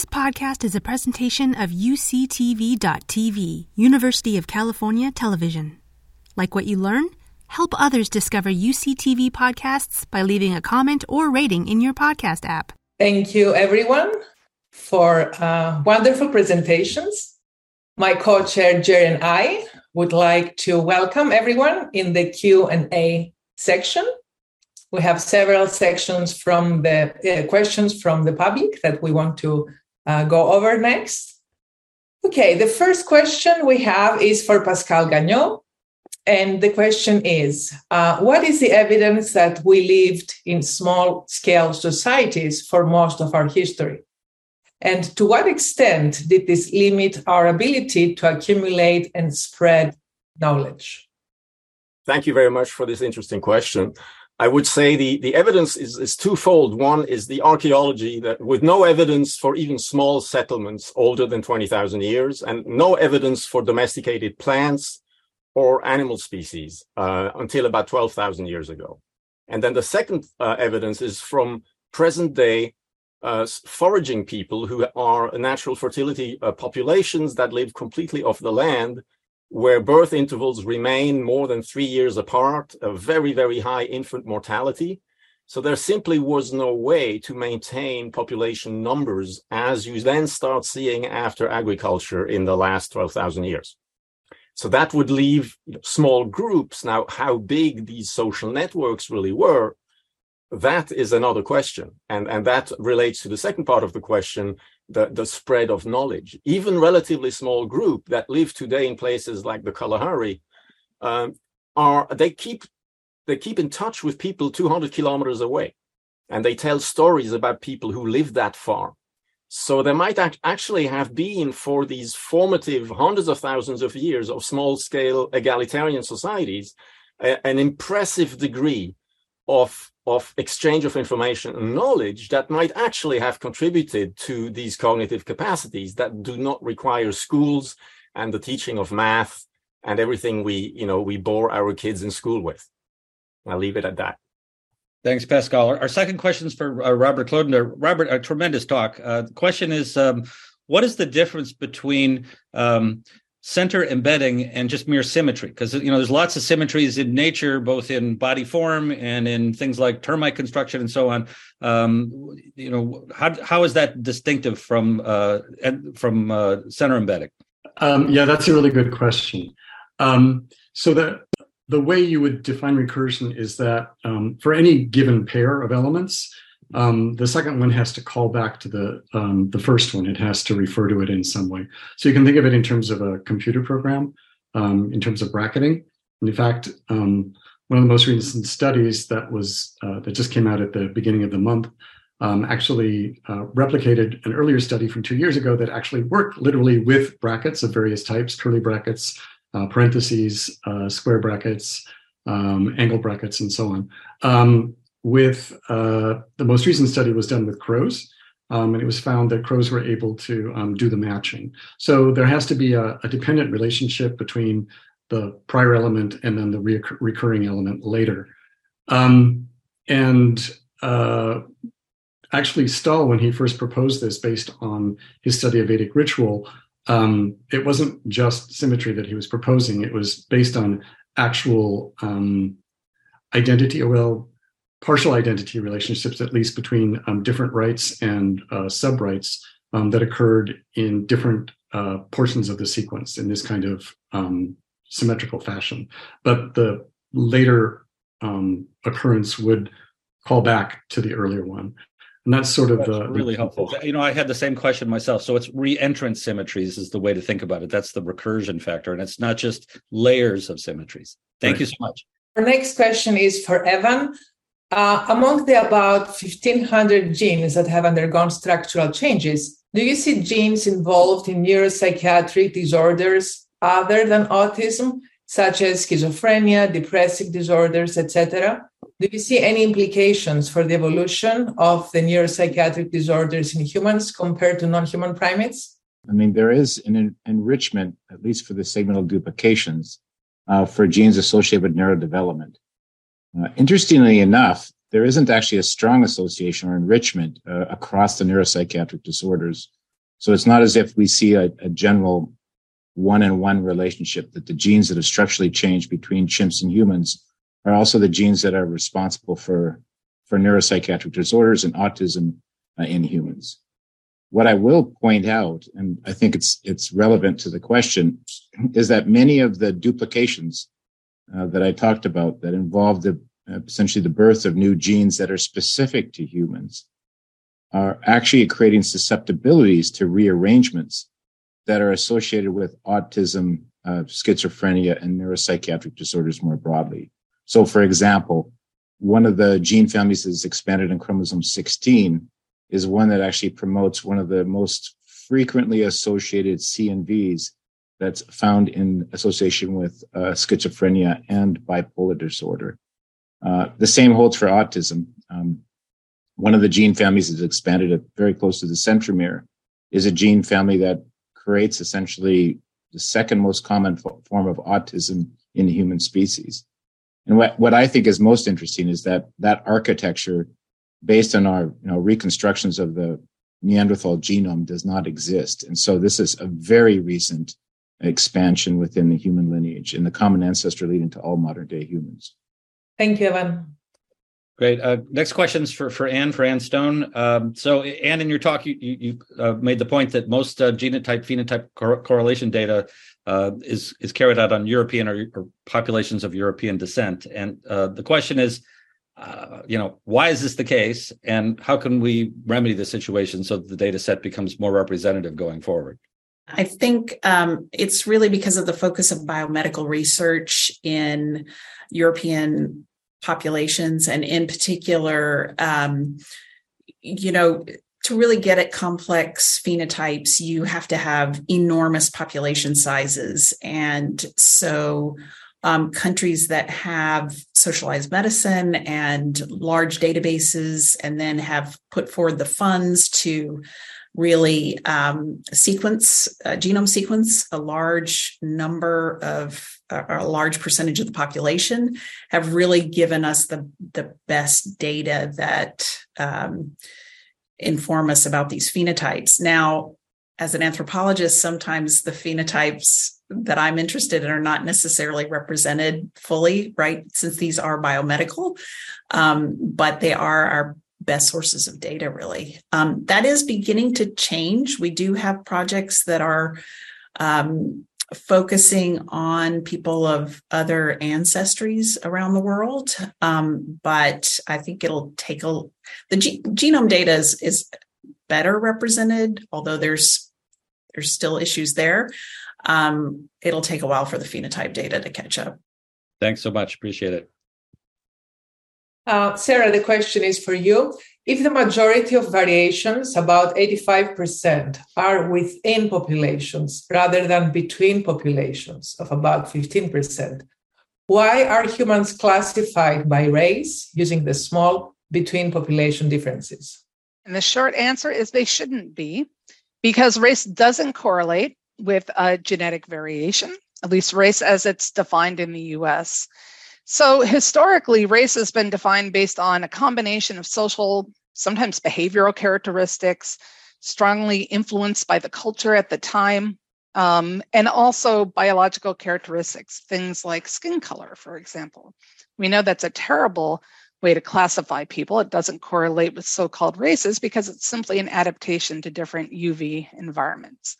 This podcast is a presentation of UCTV.tv, University of California Television. Like what you learn? Help others discover UCTV podcasts by leaving a comment or rating in your podcast app. Thank you, everyone, for uh, wonderful presentations. My co-chair Jerry and I would like to welcome everyone in the Q&A section. We have several sections from the uh, questions from the public that we want to uh, go over next. Okay, the first question we have is for Pascal Gagneux. And the question is uh, What is the evidence that we lived in small scale societies for most of our history? And to what extent did this limit our ability to accumulate and spread knowledge? Thank you very much for this interesting question. I would say the, the evidence is, is twofold. One is the archaeology that with no evidence for even small settlements older than 20,000 years and no evidence for domesticated plants or animal species uh, until about 12,000 years ago. And then the second uh, evidence is from present day uh, foraging people who are natural fertility uh, populations that live completely off the land where birth intervals remain more than three years apart, a very, very high infant mortality. So there simply was no way to maintain population numbers as you then start seeing after agriculture in the last 12,000 years. So that would leave small groups. Now, how big these social networks really were, that is another question. And, and that relates to the second part of the question, the, the spread of knowledge. Even relatively small group that live today in places like the Kalahari um, are they keep they keep in touch with people 200 kilometers away, and they tell stories about people who live that far. So there might act- actually have been for these formative hundreds of thousands of years of small scale egalitarian societies a- an impressive degree of of exchange of information and knowledge that might actually have contributed to these cognitive capacities that do not require schools and the teaching of math and everything we you know we bore our kids in school with. I'll leave it at that. Thanks pascal. Our, second question is for uh, robert Kluender. robert a tremendous talk. Uh, the question is um, what is the difference between um, center embedding and just mere symmetry. Because you know there's lots of symmetries in nature both in body form and in things like termite construction and so on. Um, you know how, how is that distinctive from uh, from uh, center embedding? Um, yeah that's a really good question. Um, so the the way you would define recursion is that um, for any given pair of elements um, the second one has to call back to the um, the first one. It has to refer to it in some way. So you can think of it in terms of a computer program, um, in terms of bracketing. And in fact, um, one of the most recent studies that was uh, that just came out at the beginning of the month um, actually uh, replicated an earlier study from two years ago that actually worked literally with brackets of various types, curly brackets, uh, parentheses, uh, square brackets, um, angle brackets, and so on with uh, the most recent study was done with crows. Um, and it was found that crows were able to um, do the matching. So there has to be a, a, dependent relationship between the prior element and then the recurring element later. Um, and uh, actually, Staal, when he first proposed this based on his study of Vedic ritual, um, it wasn't just symmetry that he was proposing, it was based on actual um, identity, well, partial identity relationships, at least between um, different rights and uh, sub rights um, that occurred in different uh, portions of the sequence in this kind of um, symmetrical fashion. But the later um, occurrence would call back to the earlier one. And that's sort of that's the really helpful. You know, I had the same question myself. So it's re-entrant symmetries is the way to think about it. That's the recursion factor, and it's not just layers of symmetries. Thank right. you so much. Our next question is for Evan. Uh, among the about 1,500 genes that have undergone structural changes, do you see genes involved in neuropsychiatric disorders other than autism, such as schizophrenia, depressive disorders, etc.? Do you see any implications for the evolution of the neuropsychiatric disorders in humans compared to non human primates? I mean, there is an en- enrichment, at least for the segmental duplications, uh, for genes associated with neurodevelopment. Uh, interestingly enough, there isn't actually a strong association or enrichment uh, across the neuropsychiatric disorders So it's not as if we see a, a general one on one relationship that the genes that have structurally changed between chimps and humans are also the genes that are responsible for, for neuropsychiatric disorders and autism uh, in humans. What I will point out, and I think it's, it's relevant to the question, is that many of the duplications uh, that I talked about that involve the uh, essentially the birth of new genes that are specific to humans are actually creating susceptibilities to rearrangements that are associated with autism, uh, schizophrenia, and neuropsychiatric disorders more broadly. So, for example, one of the gene families that's expanded in chromosome 16 is one that actually promotes one of the most frequently associated CNVs that's found in association with uh, schizophrenia and bipolar disorder. Uh, the same holds for autism. Um, one of the gene families that's expanded very close to the centromere is a gene family that creates essentially the second most common form of autism in the human species. And what, what I think is most interesting is that that architecture, based on our you know, reconstructions of the Neanderthal genome, does not exist. And so this is a very recent expansion within the human lineage and the common ancestor leading to all modern day humans. Thank you, Evan. Great. Uh, next questions for for Anne for Anne Stone. Um, so, Anne, in your talk, you you, uh, made the point that most uh, genotype phenotype cor- correlation data uh, is is carried out on European or, or populations of European descent, and uh, the question is, uh, you know, why is this the case, and how can we remedy the situation so that the data set becomes more representative going forward? I think um, it's really because of the focus of biomedical research in European populations and in particular um, you know to really get at complex phenotypes you have to have enormous population sizes. And so um, countries that have socialized medicine and large databases and then have put forward the funds to really um, sequence uh, genome sequence a large number of a large percentage of the population have really given us the the best data that um, inform us about these phenotypes. Now as an anthropologist sometimes the phenotypes that i'm interested in are not necessarily represented fully right since these are biomedical um, but they are our best sources of data, really. Um, that is beginning to change. We do have projects that are um, focusing on people of other ancestries around the world. Um, but I think it'll take a the ge- genome data is, is better represented, although there's there's still issues there. Um, it'll take a while for the phenotype data to catch up. Thanks so much. Appreciate it. Uh, Sarah, the question is for you. If the majority of variations, about 85%, are within populations rather than between populations of about 15%, why are humans classified by race using the small between population differences? And the short answer is they shouldn't be because race doesn't correlate with a genetic variation, at least race as it's defined in the US. So historically, race has been defined based on a combination of social, sometimes behavioral characteristics, strongly influenced by the culture at the time, um, and also biological characteristics, things like skin color, for example. We know that's a terrible way to classify people. It doesn't correlate with so called races because it's simply an adaptation to different UV environments.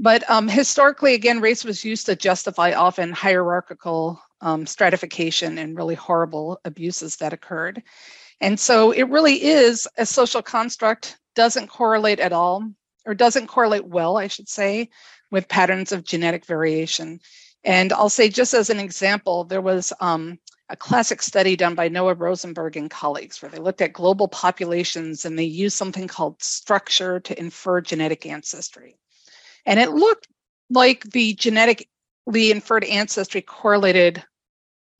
But um, historically, again, race was used to justify often hierarchical um, stratification and really horrible abuses that occurred. And so it really is a social construct, doesn't correlate at all, or doesn't correlate well, I should say, with patterns of genetic variation. And I'll say, just as an example, there was um, a classic study done by Noah Rosenberg and colleagues where they looked at global populations and they used something called structure to infer genetic ancestry. And it looked like the genetic the inferred ancestry correlated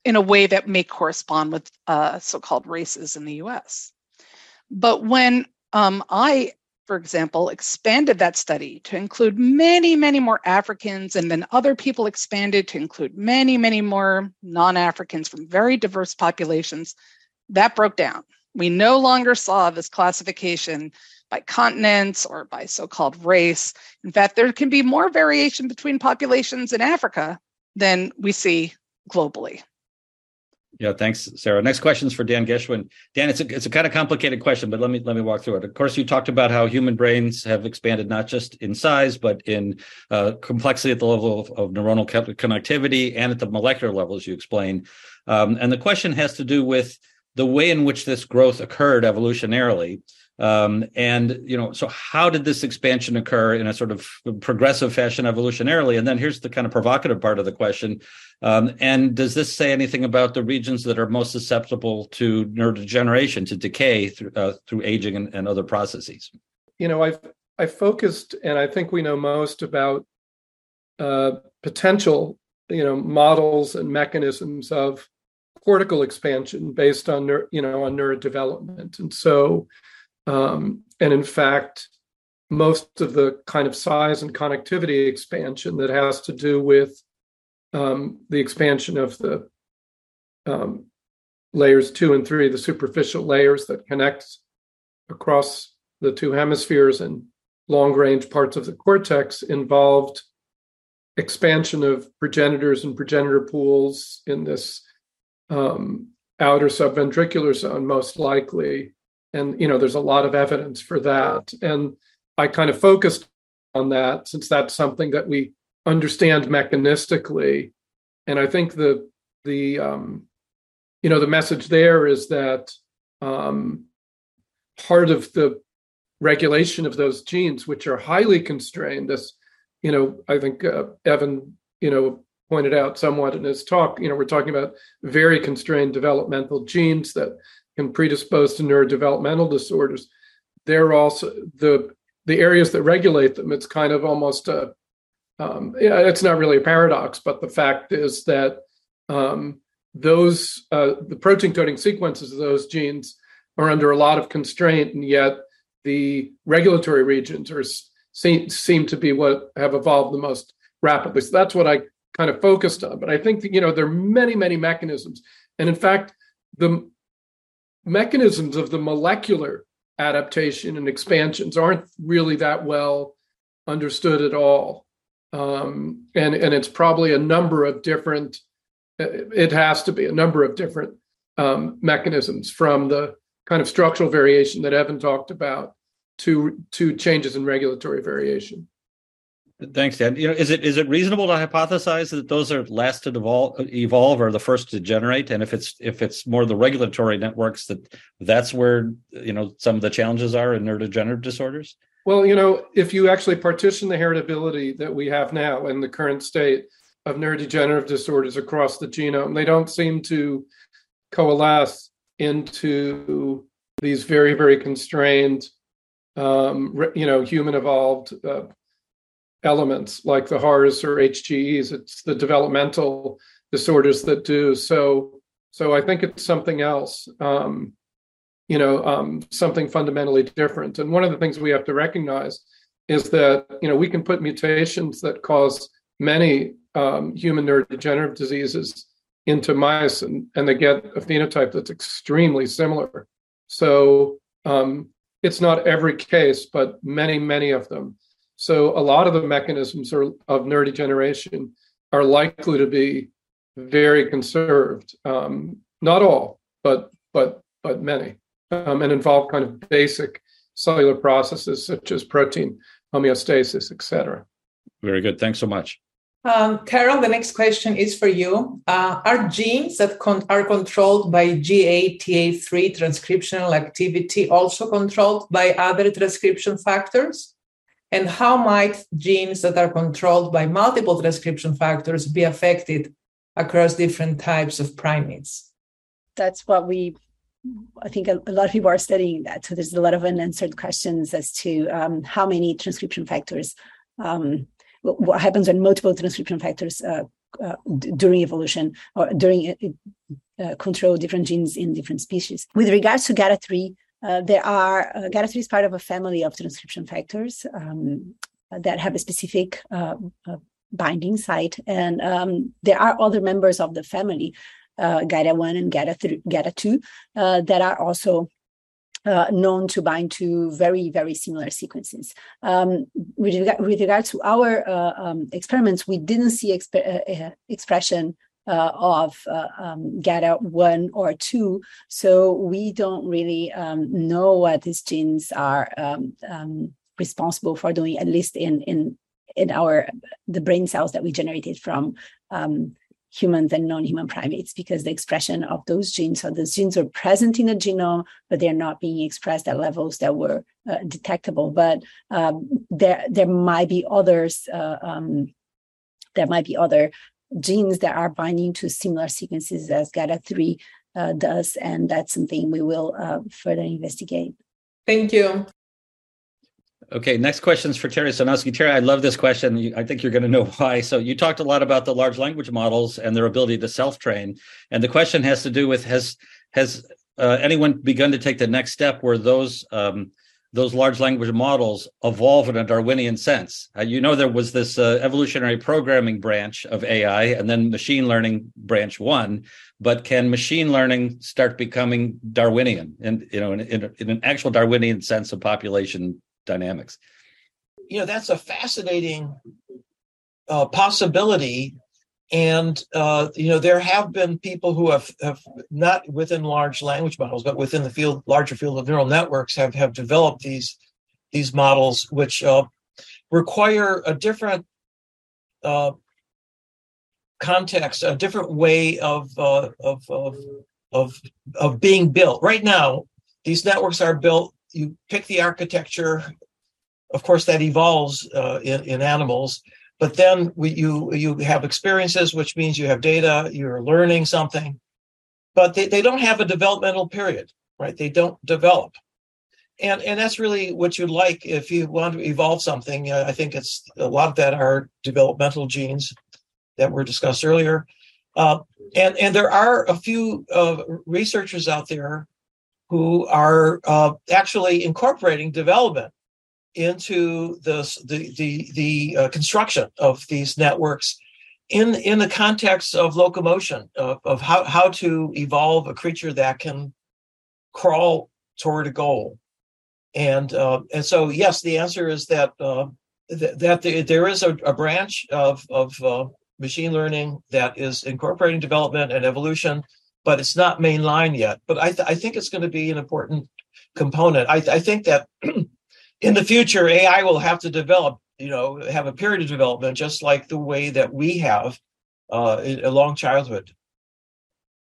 in a way that may correspond with uh, so-called races in the U.S. But when um, I, for example, expanded that study to include many, many more Africans, and then other people expanded to include many, many more non-Africans from very diverse populations, that broke down. We no longer saw this classification by continents or by so called race. In fact, there can be more variation between populations in Africa than we see globally. Yeah, thanks, Sarah. Next question is for Dan Geschwind. Dan, it's a it's a kind of complicated question, but let me let me walk through it. Of course, you talked about how human brains have expanded not just in size, but in uh, complexity at the level of, of, neuronal connectivity and at the molecular level, as you explained. Um, and the question has to do with the way in which this growth occurred evolutionarily. Um, and you know, so how did this expansion occur in a sort of progressive fashion evolutionarily? And then here's the kind of provocative part of the question: um, And does this say anything about the regions that are most susceptible to neurodegeneration, to decay through, uh, through aging and, and other processes? You know, I've I focused, and I think we know most about uh, potential, you know, models and mechanisms of cortical expansion based on you know on neurodevelopment, and so um, and in fact, most of the kind of size and connectivity expansion that has to do with um, the expansion of the um, layers two and three, the superficial layers that connect across the two hemispheres and long range parts of the cortex involved expansion of progenitors and progenitor pools in this um, outer subventricular zone, most likely, and you know there's a lot of evidence for that. And i kind of focused on that since that's something that we understand mechanistically. And i think the the um, you know the message there is that um, part of the regulation of those genes which are highly constrained this you know i think uh, evan you know pointed out somewhat in his talk you know we're talking about very constrained developmental genes that can predispose to neurodevelopmental disorders, they're also the the areas that regulate them. It's kind of almost a um, it's not really a paradox, but the fact is that um, those uh, the protein coding sequences of those genes are under a lot of constraint, and yet the regulatory regions are seem, seem to be what have evolved the most rapidly. So that's what I kind of focused on. But I think that, you know there are many many mechanisms, and in fact, the mechanisms of the molecular adaptation and expansions aren't really that well understood at all. Um, and, and it's probably a number of different, it has to be a number of different um, mechanisms from the kind of structural variation that Evan talked about to, to changes in regulatory variation. Thanks, Dan. You know, is it is it reasonable to hypothesize that those are last to evolve, evolve or the first to generate? And if it's if it's more the regulatory networks that that's where you know some of the challenges are in neurodegenerative disorders. Well, you know, if you actually partition the heritability that we have now in the current state of neurodegenerative disorders across the genome, they don't seem to coalesce into these very very constrained, um, you know, human evolved. Uh, elements like the HARS or HGEs. It's the developmental disorders that do. So, so I think it's something else. Um, you know, um, something fundamentally different. And one of the things we have to recognize is that you know we can put mutations that cause many um, human neurodegenerative diseases into mice, and, and they get a phenotype that's extremely similar. So um, it's not every case, but many, many of them. So a lot of the mechanisms are, of neurodegeneration are likely to be very conserved. Um, not all, but but but many, um, and involve kind of basic cellular processes such as protein homeostasis, etc. Very good. Thanks so much. Um, Carol, the next question is for you. Uh, are genes that con- are controlled by GATA3 transcriptional activity also controlled by other transcription factors? And how might genes that are controlled by multiple transcription factors be affected across different types of primates? That's what we, I think a, lot of people are studying that. So there's a lot of unanswered questions as to um, how many transcription factors, um, what happens when multiple transcription factors uh, uh, during evolution or during uh, uh control different genes in different species. With regards to GATA3, uh, there are uh, GATA3 is part of a family of transcription factors um, that have a specific uh, uh binding site, and um, there are other members of the family, uh, GATA1 and GATA3, GATA2, uh, that are also uh, known to bind to very, very similar sequences. Um, with, regard, with, regard, to our uh, um, experiments, we didn't see exp- uh, uh, expression uh, of uh, um, GATA1 or 2, so we don't really um, know what these genes are um, um, responsible for doing, at least in, in, in our the brain cells that we generated from humans and non-human primates because the expression of those genes so those genes are present in the genome but they're not being expressed at levels that were uh, detectable. But um, there there might be others uh, um, there might be other genes that are binding to similar sequences as GATA3 uh, does and that's something we will uh, further investigate thank you Okay, next question is for Terry Sejnowski. Terry, I love this question. I think you're going to know why. So you talked a lot about the large language models and their ability to self-train, and the question has to do with has has uh, anyone begun to take the next step where those um, those large language models evolve in a Darwinian sense? Uh, you know, there was this uh, evolutionary programming branch of AI, and then machine learning branch one. But can machine learning start becoming Darwinian, and you know, in, in, in an actual Darwinian sense of population dynamics. You know, that's a fascinating uh, possibility. And, uh, you know, there have been people who have, have not within large language models, but within the field, larger field of neural networks have, have developed these, these models, which uh, require a different uh, context, a different way of, uh, of, of, of, of being built. Right now, these networks are built you pick the architecture. Of course, that evolves uh, in, in animals, but then we, you you have experiences, which means you have data. You're learning something, but they, they don't have a developmental period, right? They don't develop, and and that's really what you'd like if you want to evolve something. Uh, I think it's a lot of that are developmental genes that were discussed earlier. Uh, and and there are a few uh, researchers out there who are uh, actually incorporating development into the the the, the uh, construction of these networks in in the context of locomotion of, of how how to evolve a creature that can crawl toward a goal and uh, and so yes the answer is that uh, th- that the, there is a, a, branch of of uh, machine learning that is incorporating development and evolution but it's not mainline yet. But I, th- I think it's going to be an important component. I, th- I think that in the future, AI will have to develop, you know, have a period of development, just like the way that we have uh, a long childhood.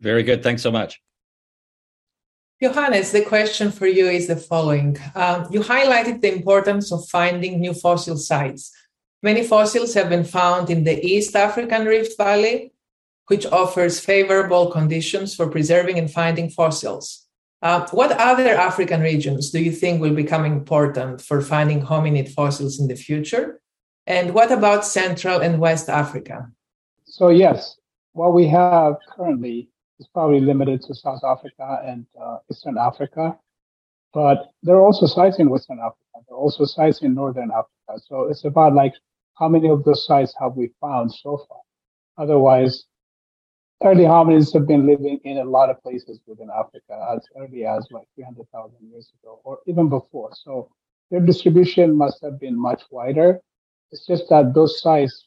Very good. Thanks so much. Johannes, the question for you is the following. Um, you highlighted the importance of finding new fossil sites. Many fossils have been found in the East African Rift Valley, which offers favorable conditions for preserving and finding fossils. Uh, what other African regions do you think will become important for finding hominid fossils in the future? And what about Central and West Africa? So, yes, what we have currently is probably limited to South Africa and uh, Eastern Africa, but there are also sites in Western Africa. There are also sites in Northern Africa. So, it's about like how many of those sites have we found so far? Otherwise, early hominids have been living in a lot of places within Africa as early as like 300,000 years ago or even before. So their distribution must have been much wider. It's just that those sites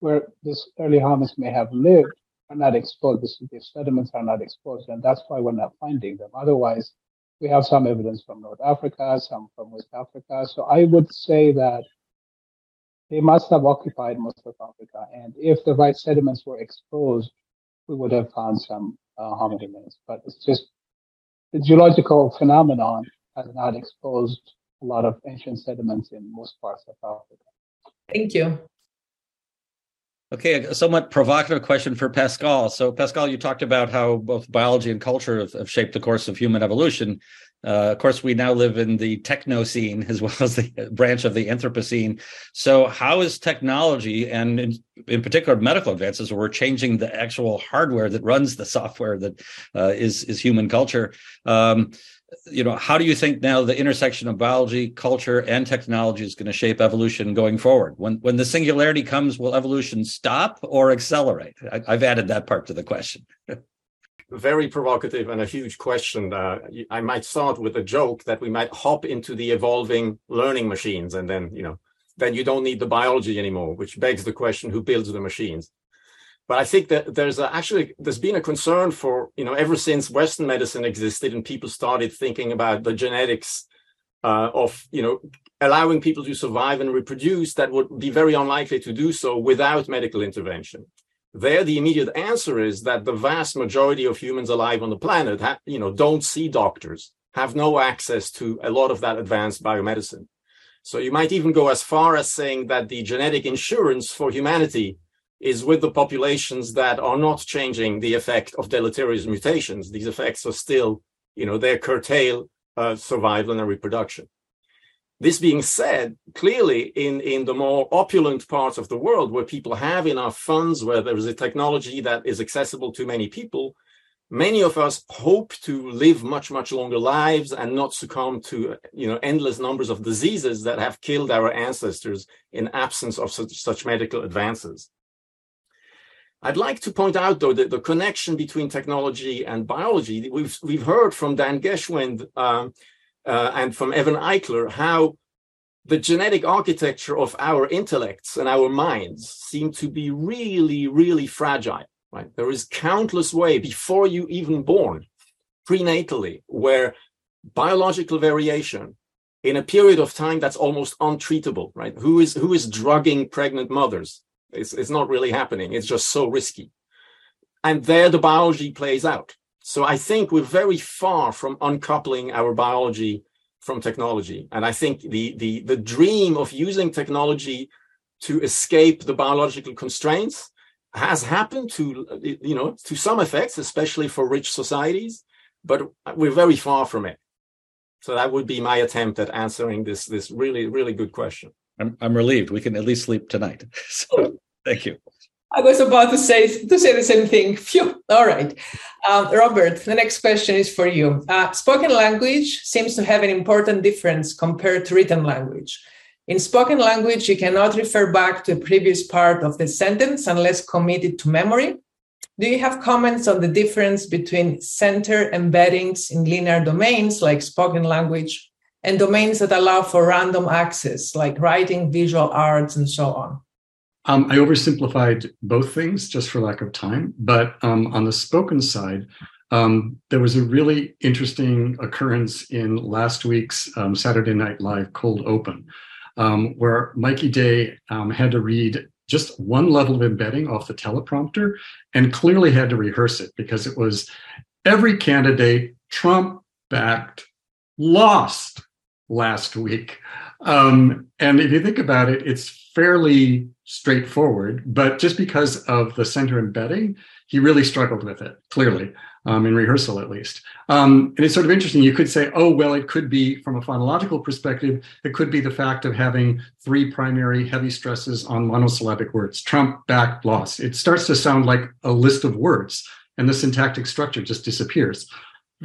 where this early hominids may have lived are not exposed. The sediments are not exposed, and that's why we're not finding them. Otherwise, we have some evidence from North Africa, some from West Africa. So I would say that they must have occupied most of Africa. And if the right sediments were exposed, we would have found some uh, hominins. But it's just the geological phenomenon has not exposed a lot of ancient sediments in most parts of Africa. Thank you. Okay, a somewhat provocative question for Pascal. So, Pascal, you talked about how both biology and culture have, have shaped the course of human evolution. Uh, of course, we now live in the technocene as well as the branch of the Anthropocene. So, how is technology and, in, in particular, medical advances, where we're changing the actual hardware that runs the software that uh, is is human culture? Um, you know, how do you think now the intersection of biology, culture, and technology is going to shape evolution going forward? When when the singularity comes, will evolution stop or accelerate? I, I've added that part to the question. very provocative and a huge question. Uh, I might start with a joke that we might hop into the evolving learning machines, and then you know, then you don't need the biology anymore, which begs the question: who builds the machines? But I think that there's a, actually there's been a concern for you know ever since Western medicine existed and people started thinking about the genetics uh, of you know allowing people to survive and reproduce that would be very unlikely to do so without medical intervention. There, the immediate answer is that the vast majority of humans alive on the planet, ha- you know, don't see doctors, have no access to a lot of that advanced biomedicine. So you might even go as far as saying that the genetic insurance for humanity is with the populations that are not changing the effect of deleterious mutations. These effects are still, you know, they curtail uh, survival and reproduction. This being said, clearly in, in the more opulent parts of the world where people have enough funds, where there is a technology that is accessible to many people, many of us hope to live much, much longer lives and not succumb to you know endless numbers of diseases that have killed our ancestors in absence of such, such medical advances. I'd like to point out, though, that the connection between technology and biology, we've, we've heard from Dan Geschwind um, uh, and from Evan Eichler how the genetic architecture of our intellects and our minds seem to be really, really fragile. Right? There is countless way before you even born, prenatally, where biological variation in a period of time that's almost untreatable. Right? Who is who is drugging pregnant mothers? It's, it's not really happening. It's just so risky. And there the biology plays out. So I think we're very far from uncoupling our biology from technology. And I think the, the, the dream of using technology to escape the biological constraints has happened to, you know, to some effects, especially for rich societies, but we're very far from it. So that would be my attempt at answering this, this really, really good question. I'm, I'm relieved. We can at least sleep tonight. So thank you. I was about to say to say the same thing. Phew. All right, um, Robert. The next question is for you. Uh, spoken language seems to have an important difference compared to written language. In spoken language, you cannot refer back to a previous part of the sentence unless committed to memory. Do you have comments on the difference between center embeddings in linear domains like spoken language and domains that allow for random access, like writing, visual arts, and so on? Um, I oversimplified both things just for lack of time. But um, on the spoken side, um, there was a really interesting occurrence in last week's um, Saturday Night Live Cold Open, um, where Mikey Day um, had to read just one level of embedding off the teleprompter and clearly had to rehearse it because it was every candidate Trump backed lost last week. And if you think about it, it's fairly straightforward, but just because of the center embedding, he really struggled with it, clearly, um, in rehearsal at least. Um, and it's sort of interesting. You could say, oh, well, it could be from a phonological perspective, it could be the fact of having three primary heavy stresses on monosyllabic words Trump, back, loss. It starts to sound like a list of words, and the syntactic structure just disappears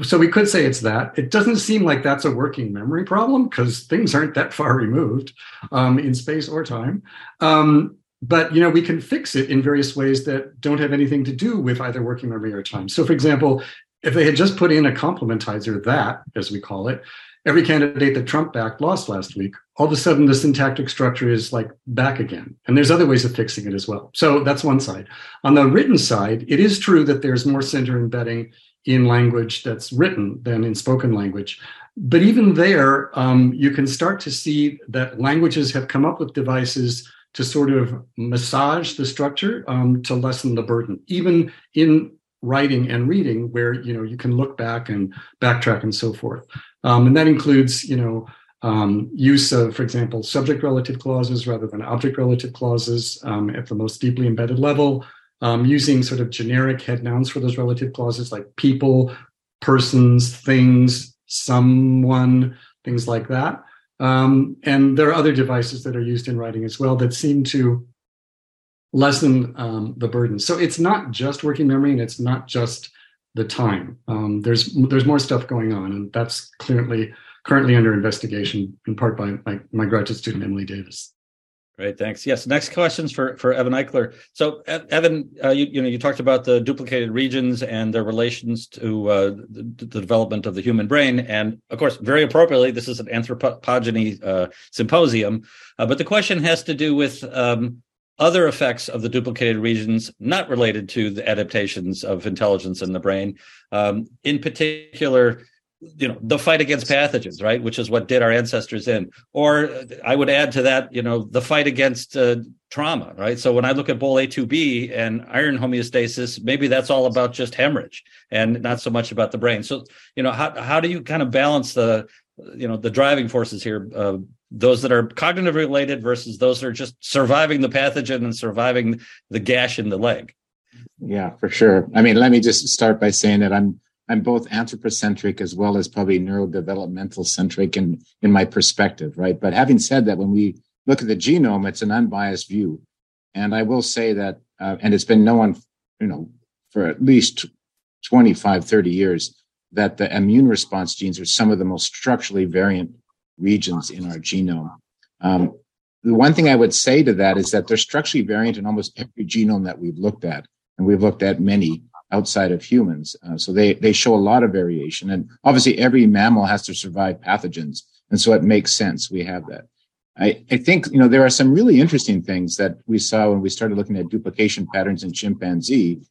so we could say it's that. It doesn't seem like that's a working memory problem because things aren't that far removed um, in space or time. Um, but you know we can fix it in various ways that don't have anything to do with either working memory or time. So, for example, if they had just put in a complementizer, that as we call it, every candidate that Trump backed lost last week. All of a sudden, the syntactic structure is like back again. And there's other ways of fixing it as well. So that's one side. On the written side, it is true that there's more center embedding in language that's written than in spoken language. But even there, um, you can start to see that languages have come up with devices to sort of massage the structure um, to lessen the burden, even in writing and reading, where you know you can look back and backtrack and so forth. Um, and that includes, you know, um, use of, for example, subject relative clauses rather than object relative clauses um, at the most deeply embedded level, um, using sort of generic head nouns for those relative clauses like people, persons, things, someone, things like that. Um, and there are other devices that are used in writing as well that seem to lessen um, the burden. So it's not just working memory and it's not just the time. Um, there's there's more stuff going on, and that's currently currently under investigation in part by my, my graduate student Emily Davis. Great, thanks. Yes, next questions for for Evan Eichler. So, Evan, uh, you, you know you talked about the duplicated regions and their relations to uh, the, the, development of the human brain, and of course, very appropriately, this is an anthropogeny uh, symposium. Uh, but the question has to do with um, other effects of the duplicated regions not related to the adaptations of intelligence in the brain. Um, in particular, you know the fight against pathogens right which is what did our ancestors in. Or i would add to that you know the fight against uh, trauma right? So when i look at BOLA2B and iron homeostasis maybe that's all about just hemorrhage and not so much about the brain. So you know how, how do you kind of balance the you know the driving forces here uh, those that are cognitive related versus those that are just surviving the pathogen and surviving the gash in the leg? Yeah for sure. I mean let me just start by saying that i'm I'm both anthropocentric as well as probably neurodevelopmental centric in, in my perspective, right? But having said that, when we look at the genome, it's an unbiased view. And I will say that, uh, and it's been known, you know, for at least 25, 30 years, that the immune response genes are some of the most structurally variant regions in our genome. Um, the one thing I would say to that is that they're structurally variant in almost every genome that we've looked at, and we've looked at many outside of humans. Uh, so they, they show a lot of variation. And obviously, every mammal has to survive pathogens. And so it makes sense we have that. I, I think, you know, there are some really interesting things that we saw when we started looking at duplication patterns in chimpanzee.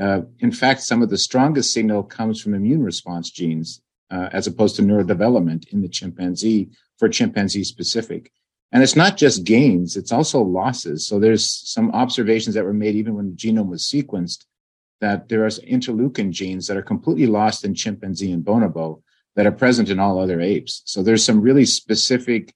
Uh, in fact, some of the strongest signal comes from immune response genes uh, as opposed to neurodevelopment in the chimpanzee for chimpanzee specific. And it's not just gains, it's also losses. So there's some observations that were made even when the genome was sequenced that there are interleukin genes that are completely lost in chimpanzee and bonobo that are present in all other apes. So there's some really specific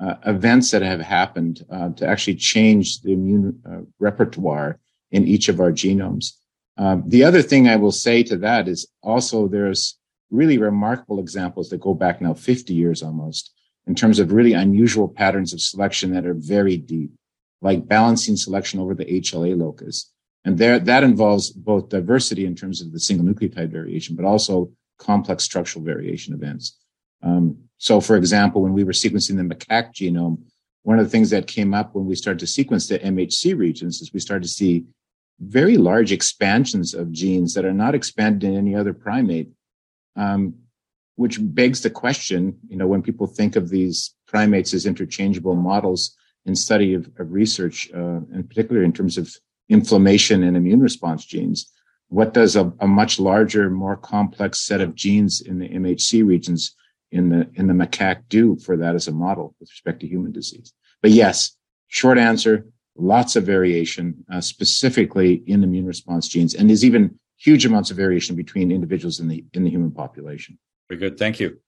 uh, events that have happened uh, to actually change the immune uh, repertoire in each of our genomes. Um, the other thing I will say to that is also there's really remarkable examples that go back now 50 years almost in terms of really unusual patterns of selection that are very deep, like balancing selection over the HLA locus. And there, that involves both diversity in terms of the single nucleotide variation, but also complex structural variation events. Um, so, for example, when we were sequencing the macaque genome, one of the things that came up when we started to sequence the MHC regions is we started to see very large expansions of genes that are not expanded in any other primate, um, which begs the question, you know, when people think of these primates as interchangeable models in study of, of research, uh, in particular in terms of inflammation and immune response genes. What does a, a, much larger, more complex set of genes in the MHC regions in the in the macaque do for that as a model with respect to human disease? But yes, short answer: lots of variation, uh, specifically in immune response genes, and there's even huge amounts of variation between individuals in the in the human population. Very good, thank you.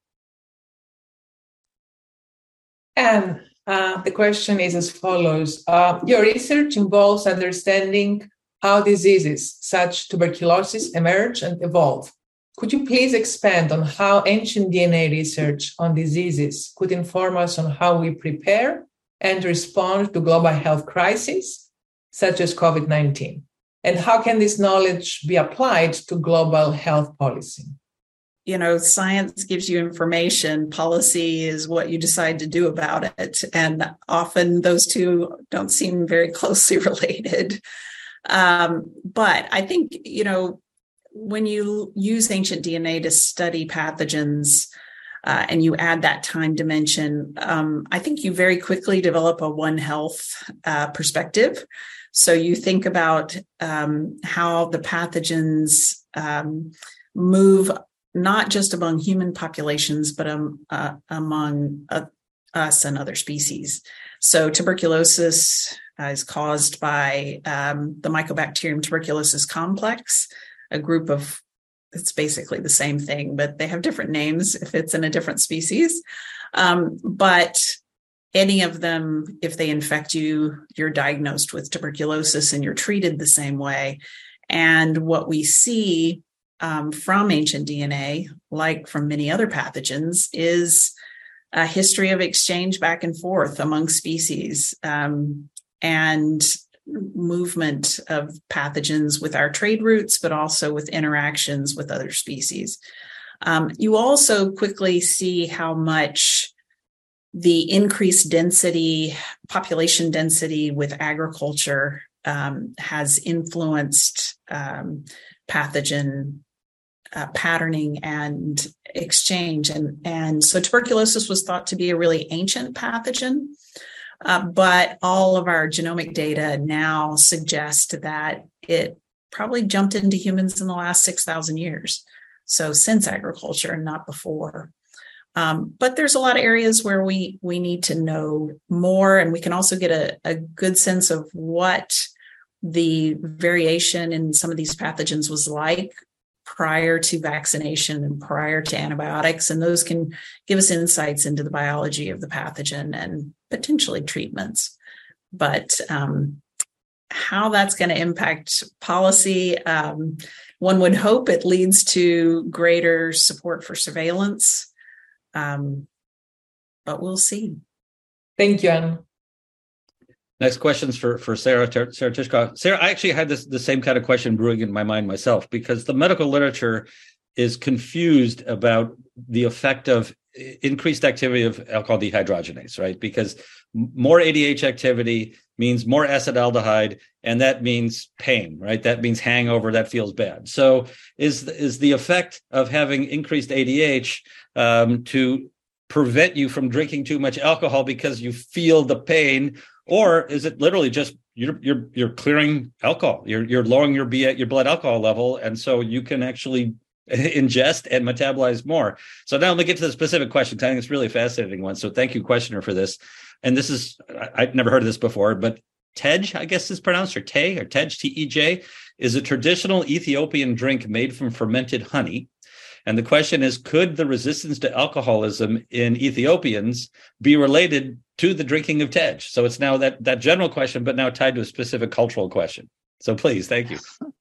And uh, the question is as follows uh, Your research involves understanding how diseases such tuberculosis emerge and evolve. Could you please expand on how ancient DNA research on diseases could inform us on how we prepare and respond to global health crises, such as COVID 19? And how can this knowledge be applied to global health policy? You know, science gives you information, policy is what you decide to do about it. And often those two don't seem very closely related. Um, but I think, you know, when you use ancient DNA to study pathogens, uh, and you add that time dimension, um, I think you very quickly develop a One Health uh, perspective. So you think about um, how the pathogens um, move not just among human populations, but um, uh, among uh, us and other species. So, tuberculosis uh, is caused by um, the Mycobacterium tuberculosis complex, a group of it's basically the same thing, but they have different names if it's in a different species. Um, but any of them, if they infect you, you're diagnosed with tuberculosis and you're treated the same way. And what we see um, from ancient DNA, like from many other pathogens, is a history of exchange back and forth among species um, and movement of pathogens with our trade routes, but also with interactions with other species. Um, you also quickly see how much the increased density, population density with agriculture um, has influenced um, pathogen uh, patterning and exchange. And, and so tuberculosis was thought to be a really ancient pathogen. Uh, but all of our genomic data now suggest that it probably jumped into humans in the last 6,000 years. So since agriculture and not before. Um, but there's a lot of areas where we we need to know more, and we can also get a, a good sense of what the variation in some of these pathogens was like prior to vaccination and prior to antibiotics. And those can give us insights into the biology of the pathogen and potentially treatments. But um, how that's going to impact policy, um, one would hope it leads to greater support for surveillance. Um, but we'll see. Thank you, Anne. Next questions for for Sarah Sarah Tishkoff. Sarah, I actually had this the same kind of question brewing in my mind myself because the medical literature is confused about the effect of increased activity of alcohol dehydrogenase, right? Because more ADH activity means more acetaldehyde, and that means pain, right? That means hangover. That feels bad. So, is is the effect of having increased ADH um, to prevent you from drinking too much alcohol because you feel the pain, or is it literally just you're you're you're clearing alcohol, you're you're lowering your B at your blood alcohol level, and so you can actually ingest and metabolize more. So now let me get to the specific question. I think it's really fascinating one. So thank you, questioner, for this. And this is I've never heard of this before, but Tej, I guess is pronounced, or Tej, or Tej, T E J, is a traditional Ethiopian drink made from fermented honey. And the question is could the resistance to alcoholism in Ethiopians be related to the drinking of Tej? So it's now that, that general question, but now tied to a specific cultural question. So please, thank you.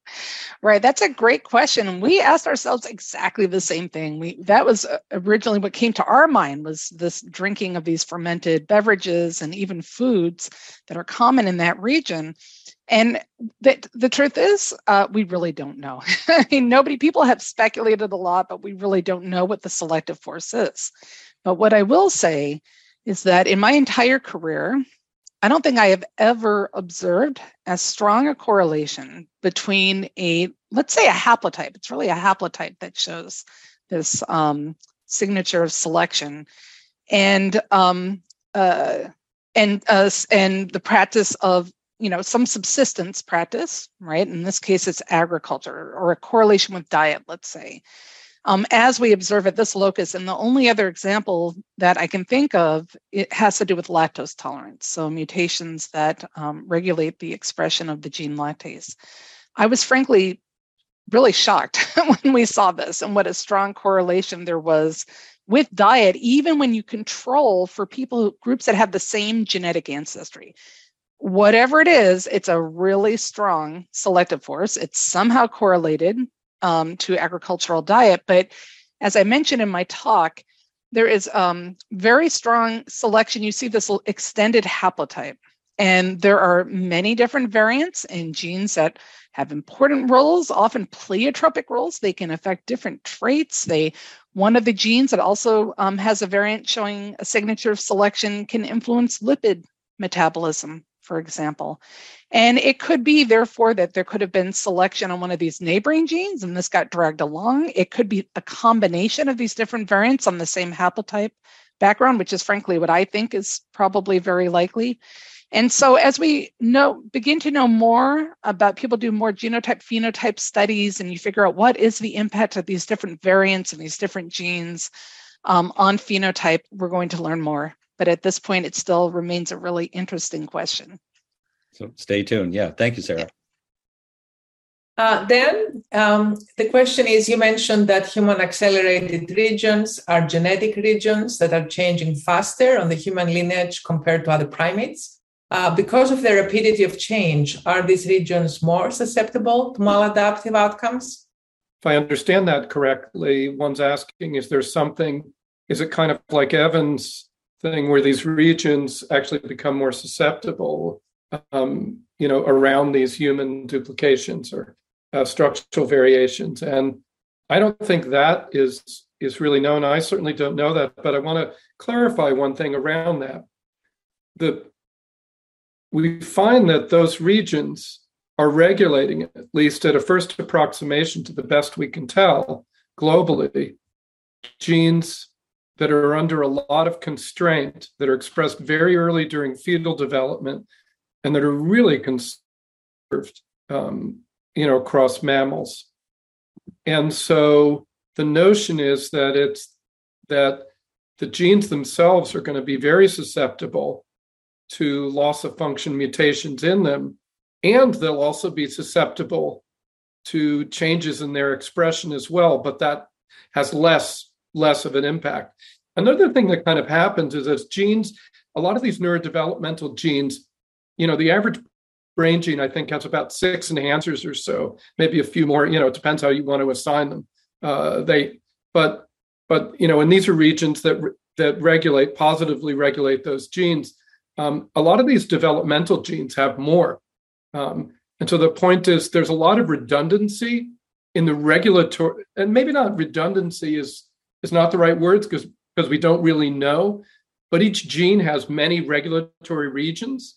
Right, that's a great question. We asked ourselves exactly the same thing. We that was uh, originally what came to our mind was this drinking of these fermented beverages and even foods that are common in that region. And the, the truth is, uh, we really don't know. I mean, nobody, people have speculated a lot, but we really don't know what the selective force is. But what I will say is that in my entire career, I don't think I have ever observed as strong a correlation between a, let's say, a haplotype. It's really a haplotype that shows this um, signature of selection, and um, uh, and uh, and the practice of you know some subsistence practice right? In this case it's agriculture or a correlation with diet let's say um, as we observe at this locus and the only other example that i can think of it has to do with lactose tolerance. So mutations that um, regulate the expression of the gene lactase. I was frankly really shocked when we saw this and what a strong correlation there was with diet even when you control for people groups that have the same genetic ancestry. Whatever it is, it's a really strong selective force. It's somehow correlated um, to agricultural diet. But as I mentioned in my talk, there is um, very strong selection. You see this extended haplotype. And there are many different variants in genes that have important roles, often pleiotropic roles. They can affect different traits. They one of the genes that also um, has a variant showing a signature of selection can influence lipid metabolism for example. And it could be, therefore, that there could have been selection on one of these neighboring genes and this got dragged along. It could be a combination of these different variants on the same haplotype background, which is frankly what I think is probably very likely. And so as we know, begin to know more about people do more genotype phenotype studies and you figure out what is the impact of these different variants and these different genes um, on phenotype, we're going to learn more but at this point, it still remains a really interesting question. So stay tuned. Yeah. Thank you, Sarah. Uh, then um, the question is you mentioned that human accelerated regions are genetic regions that are changing faster on the human lineage compared to other primates. Uh, because of the rapidity of change, are these regions more susceptible to maladaptive outcomes? If I understand that correctly, one's asking is there something, is it kind of like Evan's thing where these regions actually become more susceptible, um, you know, around these human duplications or uh, structural variations. And I don't think that is is really known. I certainly don't know that, but I want to clarify one thing around that. The we find that those regions are regulating, at least at a first approximation to the best we can tell globally, genes that are under a lot of constraint that are expressed very early during fetal development and that are really conserved um, you know across mammals. And so the notion is that it's that the genes themselves are going to be very susceptible to loss of function mutations in them and they'll also be susceptible to changes in their expression as well but that has less less of an impact. Another thing that kind of happens is as genes a lot of these neurodevelopmental genes you know the average brain gene i think has about six enhancers or so maybe a few more you know it depends how you want to assign them. Uh, they but but you know and these are regions that that regulate positively regulate those genes. Um, a lot of these developmental genes have more. Um, and so the point is there's a lot of redundancy in the regulatory and maybe not redundancy is is not the right words because because we don't really know. But each gene has many regulatory regions.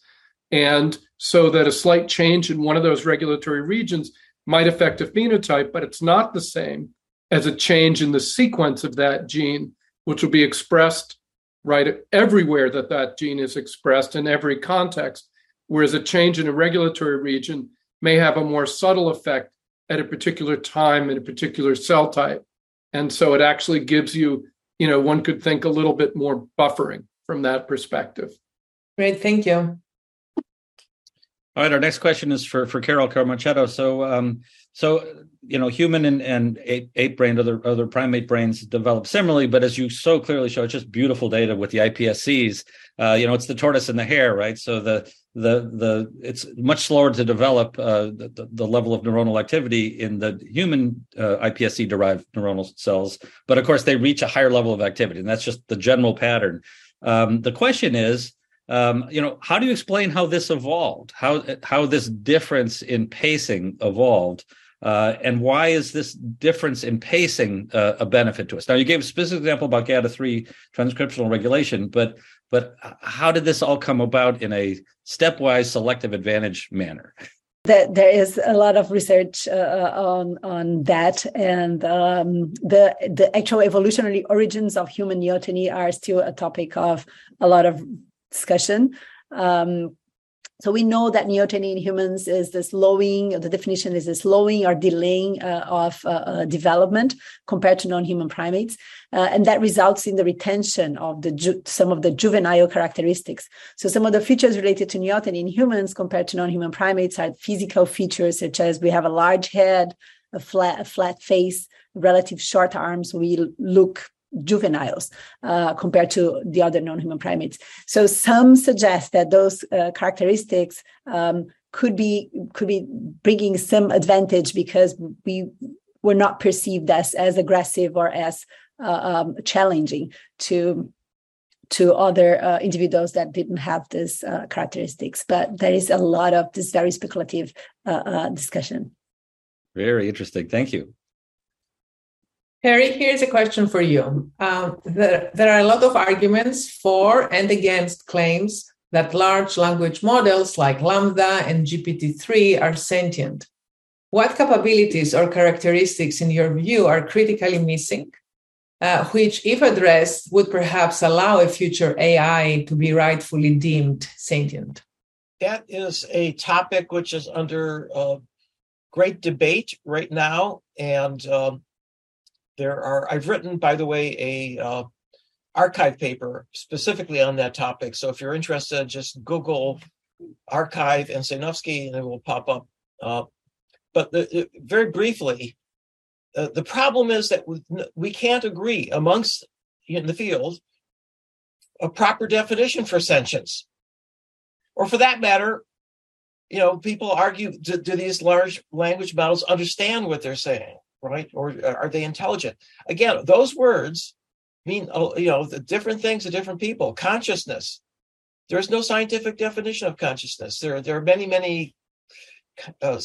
And so that a slight change in one of those regulatory regions might affect a phenotype but it's not the same as a change in the sequence of that gene which will be expressed right everywhere that that gene is expressed in every context whereas a change in a regulatory region may have a more subtle effect at a particular time in a particular cell type and so it actually gives you you know one could think a little bit more buffering from that perspective great thank you all right, our next question is for for Carol Carmarchetto. So, um, so you know, human and, and ape, ape brain, other other primate brains develop similarly, but as you so clearly show, it's just beautiful data with the iPSCs. Uh, you know, it's the tortoise and the hare, right? So the the the it's much slower to develop uh, the, the level of neuronal activity in the human uh, iPSC derived neuronal cells, but of course they reach a higher level of activity, and that's just the general pattern. Um, the question is um, you know, how do you explain how this evolved? How how this difference in pacing evolved? Uh, and why is this difference in pacing uh, a benefit to us? Now, you gave a specific example about GATA3 transcriptional regulation, but but how did this all come about in a stepwise selective advantage manner? There is a lot of research uh, on on that, and um, the the actual evolutionary origins of human neoteny are still a topic of a lot of discussion. Um, so we know that neoteny in humans is the slowing, the definition is the slowing or delaying uh, of uh, uh, development compared to non-human primates. Uh, and that results in the retention of the ju- some of the juvenile characteristics. So some of the features related to neoteny in humans compared to non-human primates are physical features such as we have a large head, a flat, a flat face, relative short arms. We look juveniles uh, compared to the other non-human primates. So some suggest that those uh, characteristics um, could be could be bringing some advantage because we were not perceived as as aggressive or as uh, um, challenging to to other uh, individuals that didn't have these uh, characteristics. But there is a lot of this very speculative uh, discussion. Very interesting. Thank you. Terry, here's a question for you. Um, there, there are a lot of arguments for and against claims that large language models like LaMDA and GPT-3 are sentient. What capabilities or characteristics, in your view, are critically missing, uh, which, if addressed, would perhaps allow a future AI to be rightfully deemed sentient? That is a topic which is under uh, great debate right now, and um, there are i've written by the way a uh, arXiv paper specifically on that topic. So if you're interested just google arXiv and Sejnowski and it will pop up uh, but the, very briefly uh, the problem is that we, we can't agree amongst in the field a proper definition for sentience. Or for that matter you know people argue do, do these large language models understand what they're saying right? Or are they intelligent? Again, those words mean oh, you know the different things to different people. Consciousness. There's no scientific definition of consciousness. There, there are many, many uh,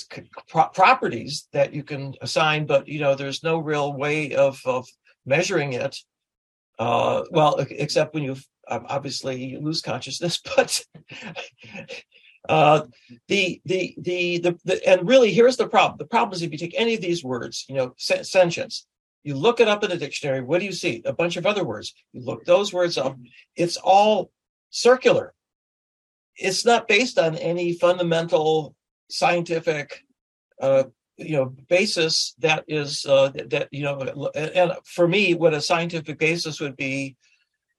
pro- properties that you can assign, but you know there's no real way of of measuring it. Uh, well, except when you obviously you lose consciousness, but uh, the, the, the the and really here's the problem. The problem is if you take any of these words, you know, sentience, you look it up in the dictionary. What do you see? A bunch of other words. You look those words up. It's all circular. It's not based on any fundamental scientific uh, you know basis that is uh, that you know and for me what a scientific basis would be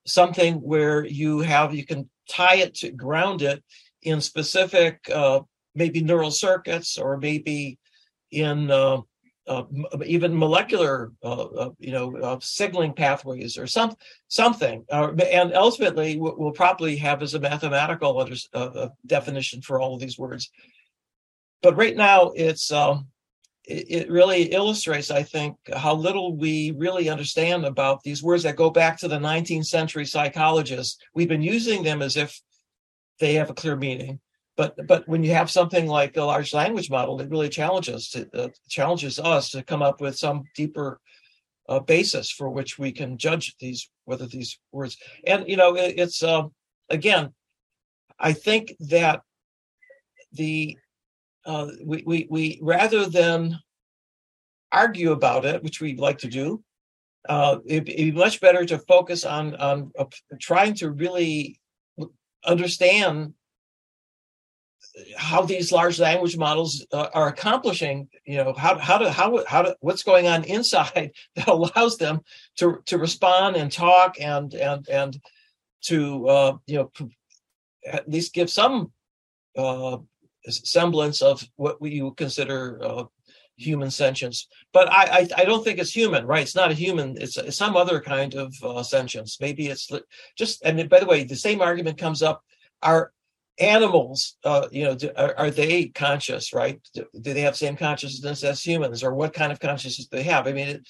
something where you have you can tie it to ground it in specific uh, maybe neural circuits or maybe in uh, uh, even molecular, uh, uh, you know, uh, signaling pathways or some something, and ultimately we'll probably have as a mathematical under, uh, definition for all of these words. But right now, it's um, it really illustrates, I think, how little we really understand about these words that go back to the 19th century psychologists. We've been using them as if they have a clear meaning but but when you have something like a large language model, it really challenges to, uh, challenges us to come up with some deeper uh, basis for which we can judge these whether these words. And you know, it, it's uh, again, I think that the uh, we, we we rather than argue about it, which we like to do, uh, it'd, it'd be much better to focus on on uh, trying to really understand how these large language models uh, are accomplishing you know how how to how how to what's going on inside that allows them to to respond and talk and and and to uh, you know at least give some uh, semblance of what we would consider uh, human sentience. But I, I, I don't think it's human right? It's not a human it's, it's some other kind of uh, sentience. Maybe it's just and by the way the same argument comes up are animals uh, you know do, are, are, they conscious right? Do, do, they have same consciousness as humans or what kind of consciousness do they have? I mean it,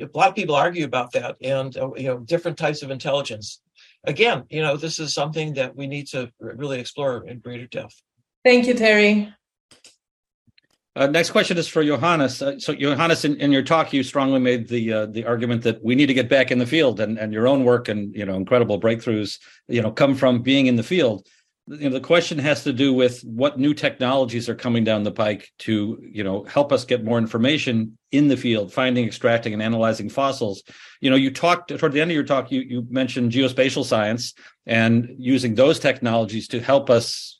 a lot of people argue about that and uh, you know different types of intelligence. Again you know this is something that we need to really explore in greater depth. Thank you terry uh, next question is for Yohannes. Uh, so, Yohannes, in, in, your talk, you strongly made the uh, the argument that we need to get back in the field, and, and your own work and you know incredible breakthroughs, you know, come from being in the field. You know, the question has to do with what new technologies are coming down the pike to you know help us get more information in the field, finding, extracting, and analyzing fossils. You know, you talked toward the end of your talk, you you mentioned geospatial science and using those technologies to help us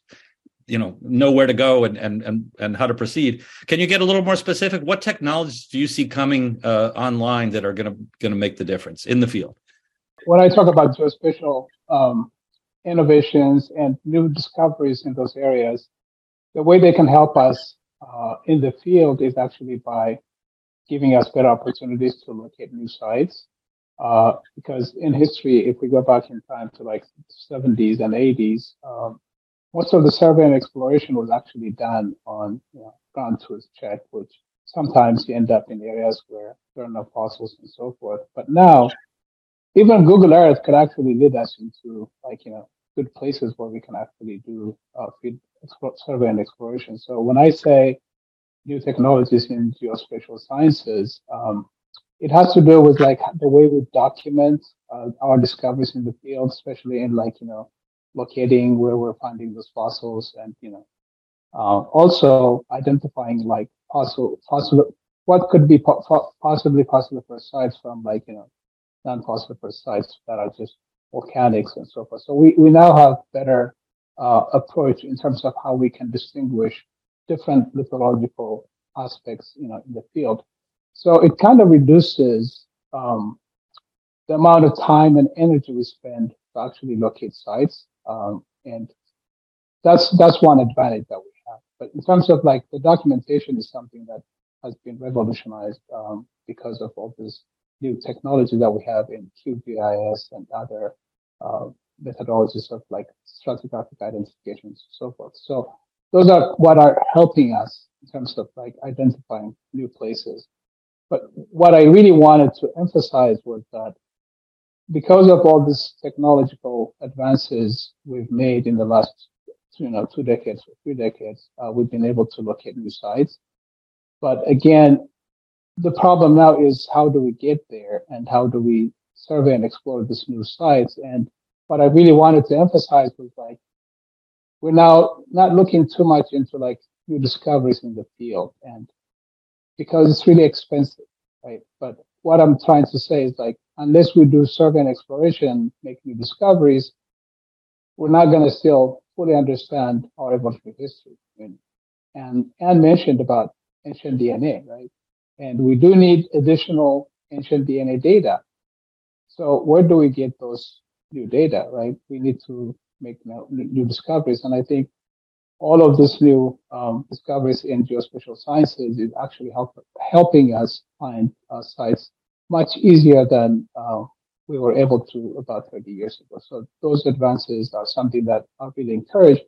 you know know where to go and and and, and how to proceed. Can you get a little more specific? What technologies do you see coming uh, online that are going to going to make the difference in the field? When i talk about geospatial um, innovations and new discoveries in those areas the way they can help us uh, in the field is actually by giving us better opportunities to locate new sites. Uh, because in history if we go back in time to like 70s and 80s um, most of the survey and exploration was actually done on you know, ground truth check, which sometimes you end up in areas where there are no fossils and so forth. But now, even Google Earth could actually lead us into like you know good places where we can actually do uh, field survey and exploration. So when I say new technologies in geospatial sciences, um, it has to do with like the way we document uh, our discoveries in the field, especially in like you know locating where we're finding those fossils and, you know, uh, also identifying like possible, possible, what could be po- possibly fossiliferous sites from like, you know, non-fossiliferous sites that are just volcanics and so forth. So we, we now have better uh, approach in terms of how we can distinguish different lithological aspects, you know, in the field. So it kind of reduces um, the amount of time and energy we spend to actually locate sites. Um, and that's that's one advantage that we have. But in terms of like the documentation is something that has been revolutionized um, because of all this new technology that we have in QGIS and other uh, methodologies of like stratigraphic identifications and so forth. So those are what are helping us in terms of like identifying new places. But what I really wanted to emphasize was that because of all these technological advances we've made in the last, you know, two decades or three decades, uh, we've been able to locate new sites. But again, the problem now is how do we get there and how do we survey and explore these new sites? And what I really wanted to emphasize was like, we're now not looking too much into like new discoveries in the field and because it's really expensive, right? But what I'm trying to say is like, unless we do survey and exploration, make new discoveries, we're not going to still fully understand our evolutionary history. And Anne mentioned about ancient DNA, right? And we do need additional ancient DNA data. So where do we get those new data, right? We need to make new discoveries. And I think all of these new um, discoveries in geospatial sciences is actually help, helping us find uh, sites much easier than uh, we were able to about 30 years ago. So those advances are something that are really encouraged.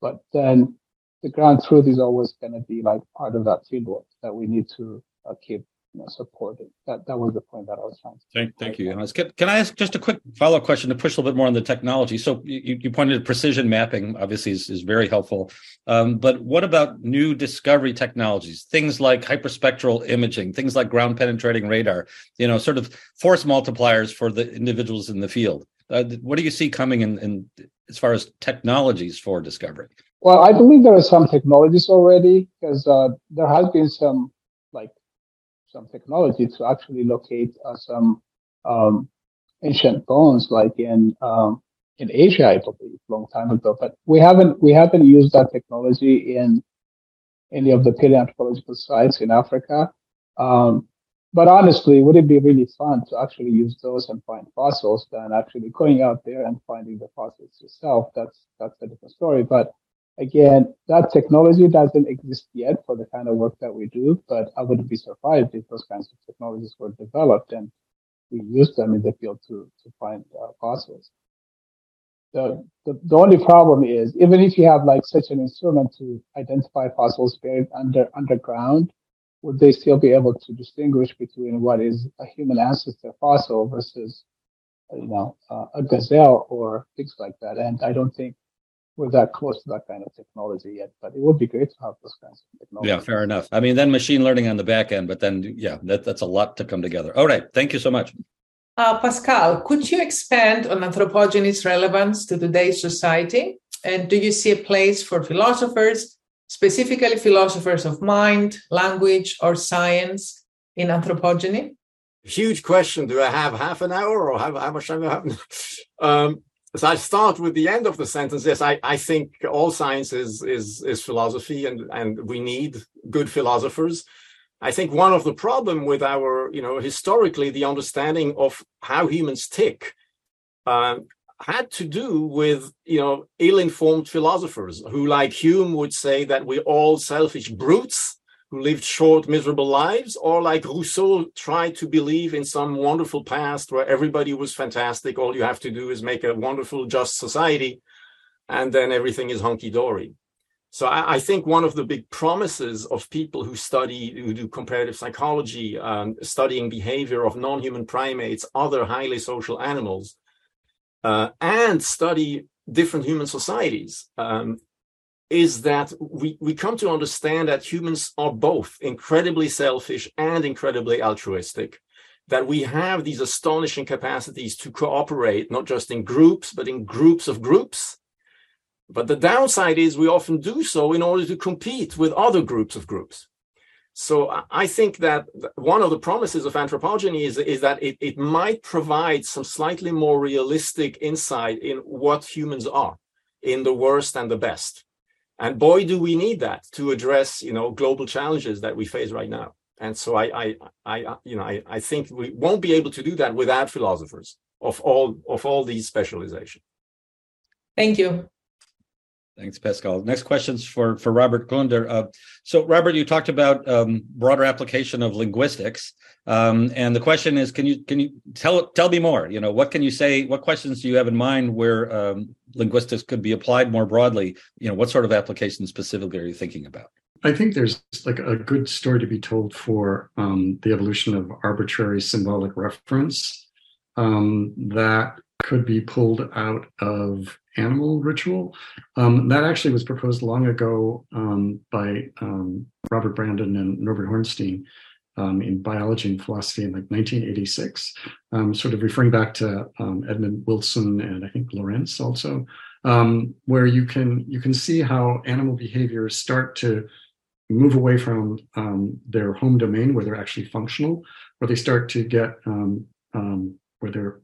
But then the ground truth is always going to be like part of that fieldwork that we need to uh, keep you know, supported. That that was the point that I was trying to. Thank, thank you, Can, can I ask just a quick follow up question to push a little bit more on the technology? So you, you pointed to precision mapping, obviously, is, is very helpful. Um, but what about new discovery technologies? Things like hyperspectral imaging, things like ground penetrating radar. You know, sort of force multipliers for the individuals in the field. Uh, what do you see coming in, in as far as technologies for discovery? Well, I believe there are some technologies already because uh, there has been some some technology to actually locate uh, some um, ancient bones, like in um, in Asia, I believe, long time ago. But we haven't we haven't used that technology in any of the paleoanthropological sites in Africa. Um, but honestly, would it be really fun to actually use those and find fossils than actually going out there and finding the fossils yourself? That's that's a different story. But Again, that technology doesn't exist yet for the kind of work that we do, but I wouldn't be surprised if those kinds of technologies were developed and we use them in the field to, to find uh, fossils. The, the, the only problem is even if you have like such an instrument to identify fossils buried under underground, would they still be able to distinguish between what is a human ancestor fossil versus you know uh, a gazelle or things like that? And I don't think we're that close to that kind of technology yet, but it would be great to have those kinds of technology. Yeah, fair enough. I mean, then machine learning on the back end, but then yeah, that, that's a lot to come together. All right, thank you so much. Uh, Pascal, could you expand on anthropogeny's relevance to today's society? And do you see a place for philosophers, specifically philosophers of mind, language, or science in anthropogeny? Huge question. Do I have half an hour or how, how much time do I have? um, so I start with the end of the sentence. Yes, I, I think all science is, is, is philosophy and, and we need good philosophers. I think one of the problem with our, you know, historically, the understanding of how humans tick uh, had to do with, you know, ill-informed philosophers who, like Hume, would say that we're all selfish brutes who lived short, miserable lives, or like Rousseau tried to believe in some wonderful past where everybody was fantastic. All you have to do is make a wonderful, just society, and then everything is hunky dory. So I, I, think one of the big promises of people who study, who do comparative psychology, um, studying behavior of non-human primates, other highly social animals, uh, and study different human societies, um, is that we, we come to understand that humans are both incredibly selfish and incredibly altruistic, that we have these astonishing capacities to cooperate, not just in groups, but in groups of groups. But the downside is we often do so in order to compete with other groups of groups. So I think that one of the promises of anthropogeny is, is that it, it might provide some slightly more realistic insight in what humans are in the worst and the best and boy, do we need that to address, you know, global challenges that we face right now. And so I, I, I you know, I, I think we won't be able to do that without philosophers of all of all these specializations. Thank you. Thanks, Pascal. Next questions for for Robert Kluender. Uh, so, Robert, you talked about um, broader application of linguistics, um, and the question is, can you can you tell tell me more? You know, what can you say? What questions do you have in mind where um, linguistics could be applied more broadly? You know, what sort of applications specifically are you thinking about? I think there's like a good story to be told for um, the evolution of arbitrary symbolic reference um, that could be pulled out of animal ritual. Um, that actually was proposed long ago um, by um, Robert Brandon and Norbert Hornstein. um, in biology and philosophy in like 1986, um, sort of referring back to um, Edmund Wilson and I think Lorenz also, where you can you can see how animal behaviors start to move away from their home domain where they're actually functional, where they start to get where they're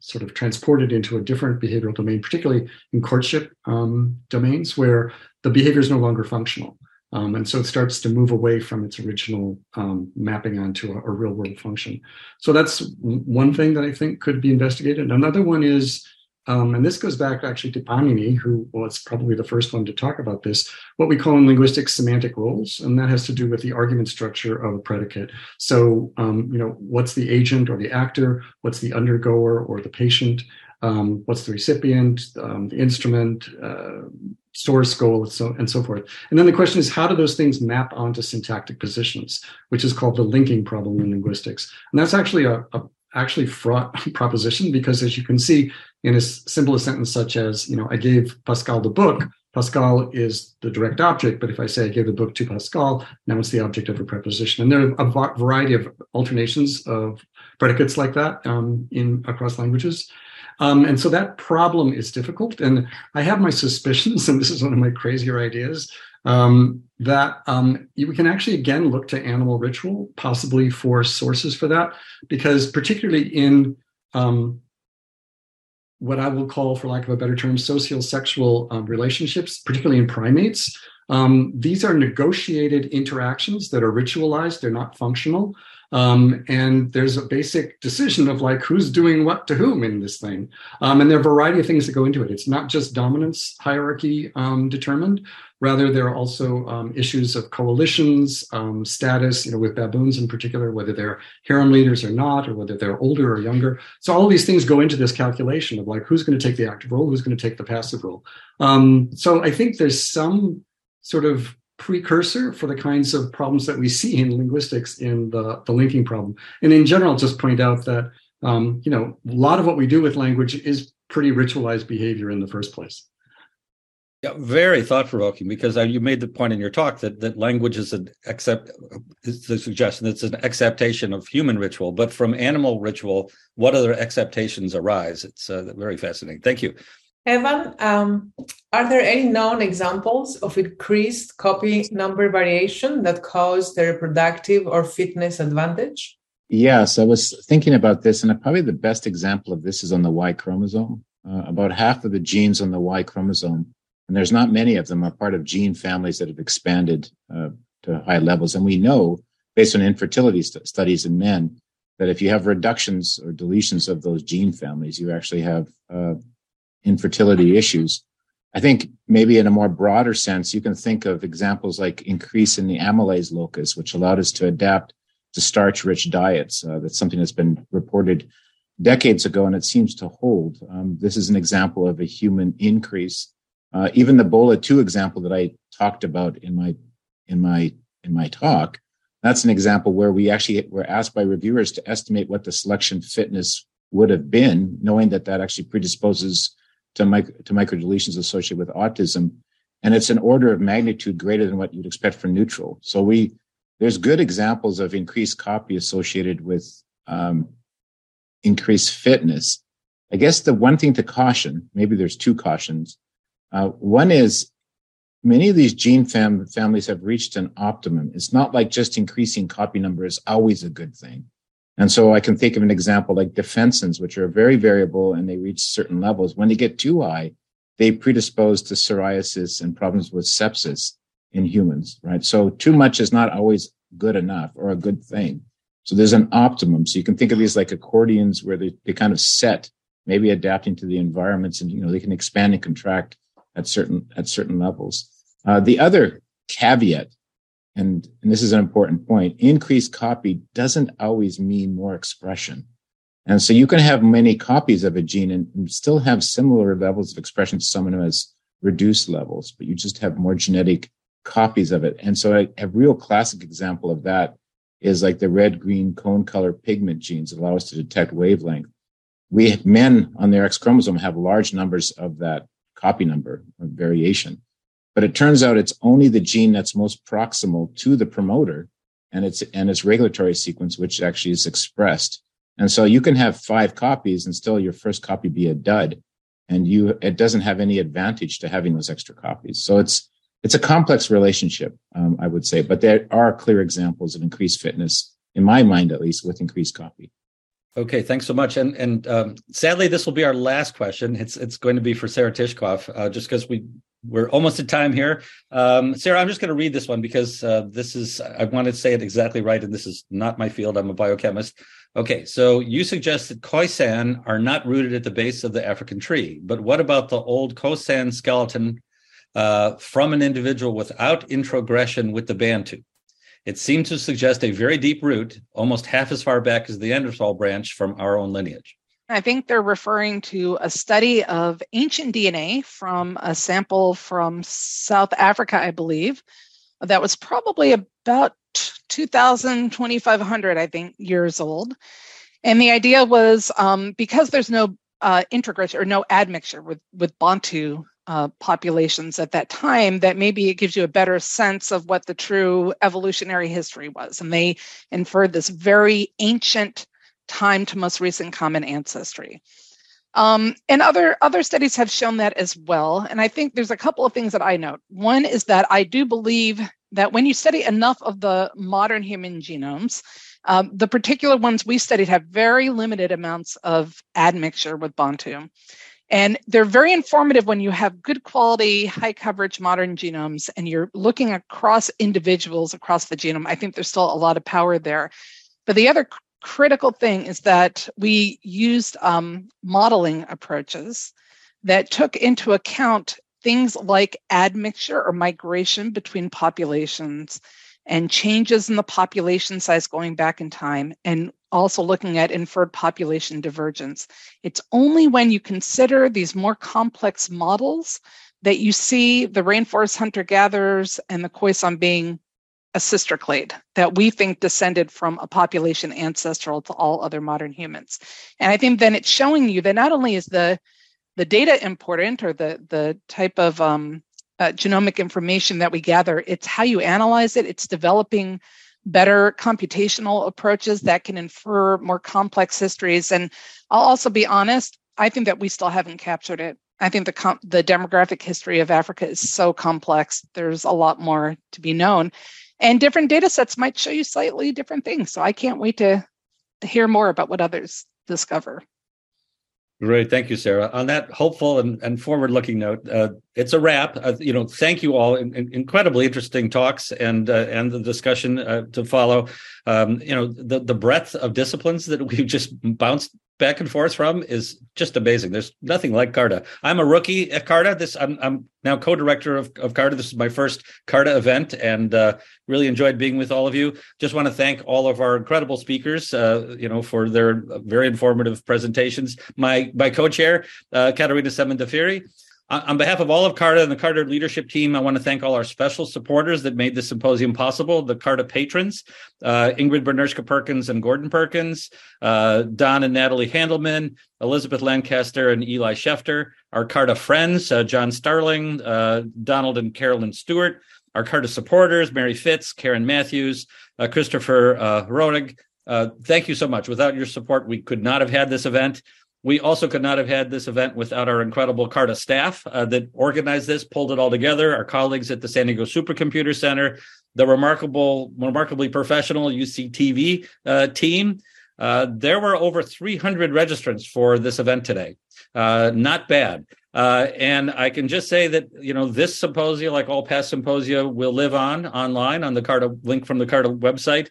sort of transported into a different behavioral domain, particularly in courtship domains where the behavior is no longer functional. Um, and so it starts to move away from its original um, mapping onto a, a, real world function. So that's one thing that I think could be investigated. Another one is, um, and this goes back actually to Panini, who was probably the first one to talk about this, what we call in linguistics semantic roles. And that has to do with the argument structure of a predicate. So, um, you know, what's the agent or the actor? What's the undergoer or the patient? Um, what's the recipient, um, the instrument, uh, source goal, and so, and so forth. And then the question is, how do those things map onto syntactic positions, which is called the linking problem in linguistics. And that's actually a, a actually fraught proposition because as you can see in a simple a sentence such as, you know, I gave Pascal the book, Pascal is the direct object, but if I say I gave the book to Pascal, now it's the object of a preposition. And there are a variety of alternations of predicates like that um, in across languages. Um, and so that problem is difficult. And I have my suspicions, and this is one of my crazier ideas, um, that um, we can actually again look to animal ritual, possibly for sources for that, because particularly in um, what I will call, for lack of a better term, socio-sexual um, relationships, particularly in primates, um, these are negotiated interactions that are ritualized, they're not functional. Um, and there's a basic decision of like who's doing what to whom in this thing. Um, and there are a variety of things that go into it. It's not just dominance hierarchy um, determined. Rather, there are also um, issues of coalitions, um, status, you know, with baboons in particular, whether they're harem leaders or not, or whether they're older or younger. So all these things go into this calculation of like who's going to take the active role, who's going to take the passive role. Um, so I think there's some sort of precursor for the kinds of problems that we see in linguistics in the, the linking problem. And in general, just point out that um, you know a lot of what we do with language is pretty ritualized behavior in the first place. Yeah, very thought provoking because uh, you made the point in your talk that that language is an accept is the suggestion it's an exaptation of human ritual, but from animal ritual, what other exaptations arise? It's uh, very fascinating. Thank you. Evan, um, are there any known examples of increased copy number variation that cause the reproductive or fitness advantage? Yes, I was thinking about this, and probably the best example of this is on the Y chromosome. Uh, about half of the genes on the Y chromosome, and there's not many of them, are part of gene families that have expanded uh, to high levels. And we know, based on infertility st- studies in men, that if you have reductions or deletions of those gene families, you actually have uh, infertility issues. I think maybe in a more broader sense, you can think of examples like increase in the amylase locus, which allowed us to adapt to starch rich diets. Uh, that's something that's been reported decades ago and it seems to hold. Um, this is an example of a human increase. Uh, even the BOLA 2 example that I talked about in my, in my, in my talk, that's an example where we actually were asked by reviewers to estimate what the selection fitness would have been, knowing that that actually predisposes to, micro, to microdeletions associated with autism. And it's an order of magnitude greater than what you'd expect for neutral. So we, there's good examples of increased copy associated with um, increased fitness. I guess the one thing to caution, maybe there's two cautions. Uh, one is many of these gene fam- families have reached an optimum. It's not like just increasing copy number is always a good thing. And so I can think of an example like defensins, which are very variable and they reach certain levels. When they get too high, they predispose to psoriasis and problems with sepsis in humans, right? So too much is not always good enough or a good thing. So there's an optimum. So you can think of these like accordions where they, they kind of set, maybe adapting to the environments and, you know, they can expand and contract at certain, at certain levels. Uh, the other caveat and, and this is an important point, increased copy doesn't always mean more expression. And so you can have many copies of a gene and, still have similar levels of expression to someone who has reduced levels, but you just have more genetic copies of it. And so a, a real classic example of that is like the red, green cone color pigment genes that allow us to detect wavelength. We men on their X chromosome have large numbers of that copy number variation. But it turns out it's only the gene that's most proximal to the promoter and its and its regulatory sequence, which actually is expressed. And so you can have five copies and still your first copy be a dud, and you it doesn't have any advantage to having those extra copies. So it's it's a complex relationship, um, I would say, but there are clear examples of increased fitness, in my mind at least, with increased copy. Okay, thanks so much. And and um, sadly, this will be our last question. It's it's going to be for Sarah Tishkoff, uh, just because we we're almost at time here. Um, Sarah, I'm just going to read this one because uh, this is I want to say it exactly right, and this is not my field. I'm a biochemist. Okay, so you suggest that khoisan are not rooted at the base of the African tree, but what about the old khoisan skeleton uh, from an individual without introgression with the Bantu? It seems to suggest a very deep root, almost half as far back as the Neanderthal branch from our own lineage. I think they're referring to a study of ancient DNA from a sample from South Africa, I believe, that was probably about 2000, 2500, I think, years old. And the idea was um, because there's no uh, integration or no admixture with, with Bantu uh, populations at that time that maybe it gives you a better sense of what the true evolutionary history was. And they inferred this very ancient time to most recent common ancestry. Um, and other other studies have shown that as well. And I think there's a couple of things that I note. One is that I do believe that when you study enough of the modern human genomes, um, the particular ones we studied have very limited amounts of admixture with Bantu. And they're very informative when you have good quality, high coverage modern genomes and you're looking across individuals across the genome. I think there's still a lot of power there. But the other critical thing is that we used um, modeling approaches that took into account things like admixture or migration between populations and changes in the population size going back in time and also looking at inferred population divergence. It's only when you consider these more complex models that you see the rainforest hunter gatherers and the Khoisan being a sister clade that we think descended from a population ancestral to all other modern humans. And I think then it's showing you that not only is the the data important or the the type of um, uh, genomic information that we gather, it's how you analyze it. It's developing better computational approaches that can infer more complex histories. And I'll also be honest, I think that we still haven't captured it. I think the com- the demographic history of Africa is so complex. There's a lot more to be known, and different data sets might show you slightly different things. So I can't wait to, to hear more about what others discover. Great, thank you, Sarah. On that hopeful and, and forward-looking note, uh, it's a wrap. Uh, you know, thank you all. In, in, incredibly interesting talks and uh, and the discussion uh, to follow. Um, you know, the the breadth of disciplines that we've just bounced back and forth from is just amazing. There's nothing like Carta. I'm a rookie at Carta. This I'm I'm now co-director of, of Carta. This is my first Carta event, and uh, really enjoyed being with all of you. Just want to thank all of our incredible speakers, uh, you know, for their very informative presentations. My my co-chair, uh, Katerina Semendeferi on behalf of all of CARTA and the CARTA leadership team, I want to thank all our special supporters that made this symposium possible, the CARTA patrons, uh, Ingrid Benirschke Perkins and Gordon Perkins, uh, Don and Natalie Handelman, Elizabeth Lancaster and Eli Schefter, our CARTA friends, uh, John Starling, uh, Donald and Carolyn Stewart, our CARTA supporters, Mary Fitz, Karen Matthews, uh, Christopher uh, Ronig. thank you so much. Without your support, we could not have had this event. We also could not have had this event without our incredible CARTA staff uh, that organized this, pulled it all together, our colleagues at the San Diego Supercomputer Center, the remarkable, remarkably professional UCTV uh, team. Uh, there were over 300 registrants for this event today. Uh, not bad. Uh, and I can just say that you know this symposia, like all past symposia, will live on online on the CARTA link from the CARTA website.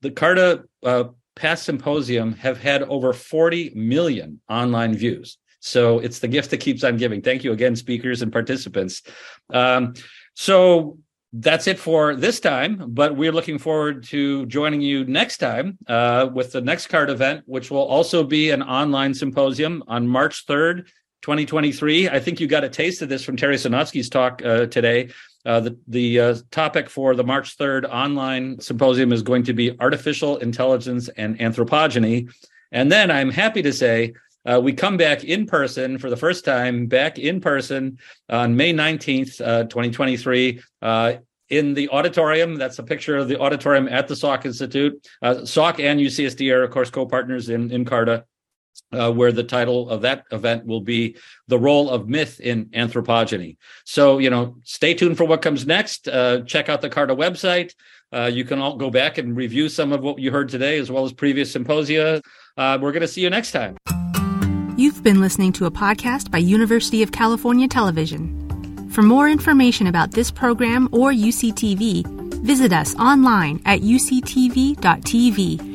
The CARTA uh, past symposium have had over 40 million online views. So it's the gift that keeps on giving. Thank you again, speakers and participants. Um, so that's it for this time, but we're looking forward to joining you next time uh, with the next card event, which will also be an online symposium on March 3rd, 2023. I think you got a taste of this from Terry Sejnowski's talk uh, today. Uh, the the uh, topic for the March 3rd online symposium is going to be artificial intelligence and anthropogeny. And then I'm happy to say uh, we come back in person for the first time, back in person on May 19th, uh, 2023, uh, in the auditorium. That's a picture of the auditorium at the Salk Institute. Uh, Salk and UCSD are, of course, co-partners in, in CARTA, uh, where the title of that event will be The Role of Myth in Anthropogeny. So, you know, stay tuned for what comes next. Uh, check out the CARTA website. Uh, you can all go back and review some of what you heard today, as well as previous symposia. Uh, we're going to see you next time. You've been listening to a podcast by University of California Television. For more information about this program or UCTV, visit us online at uctv.tv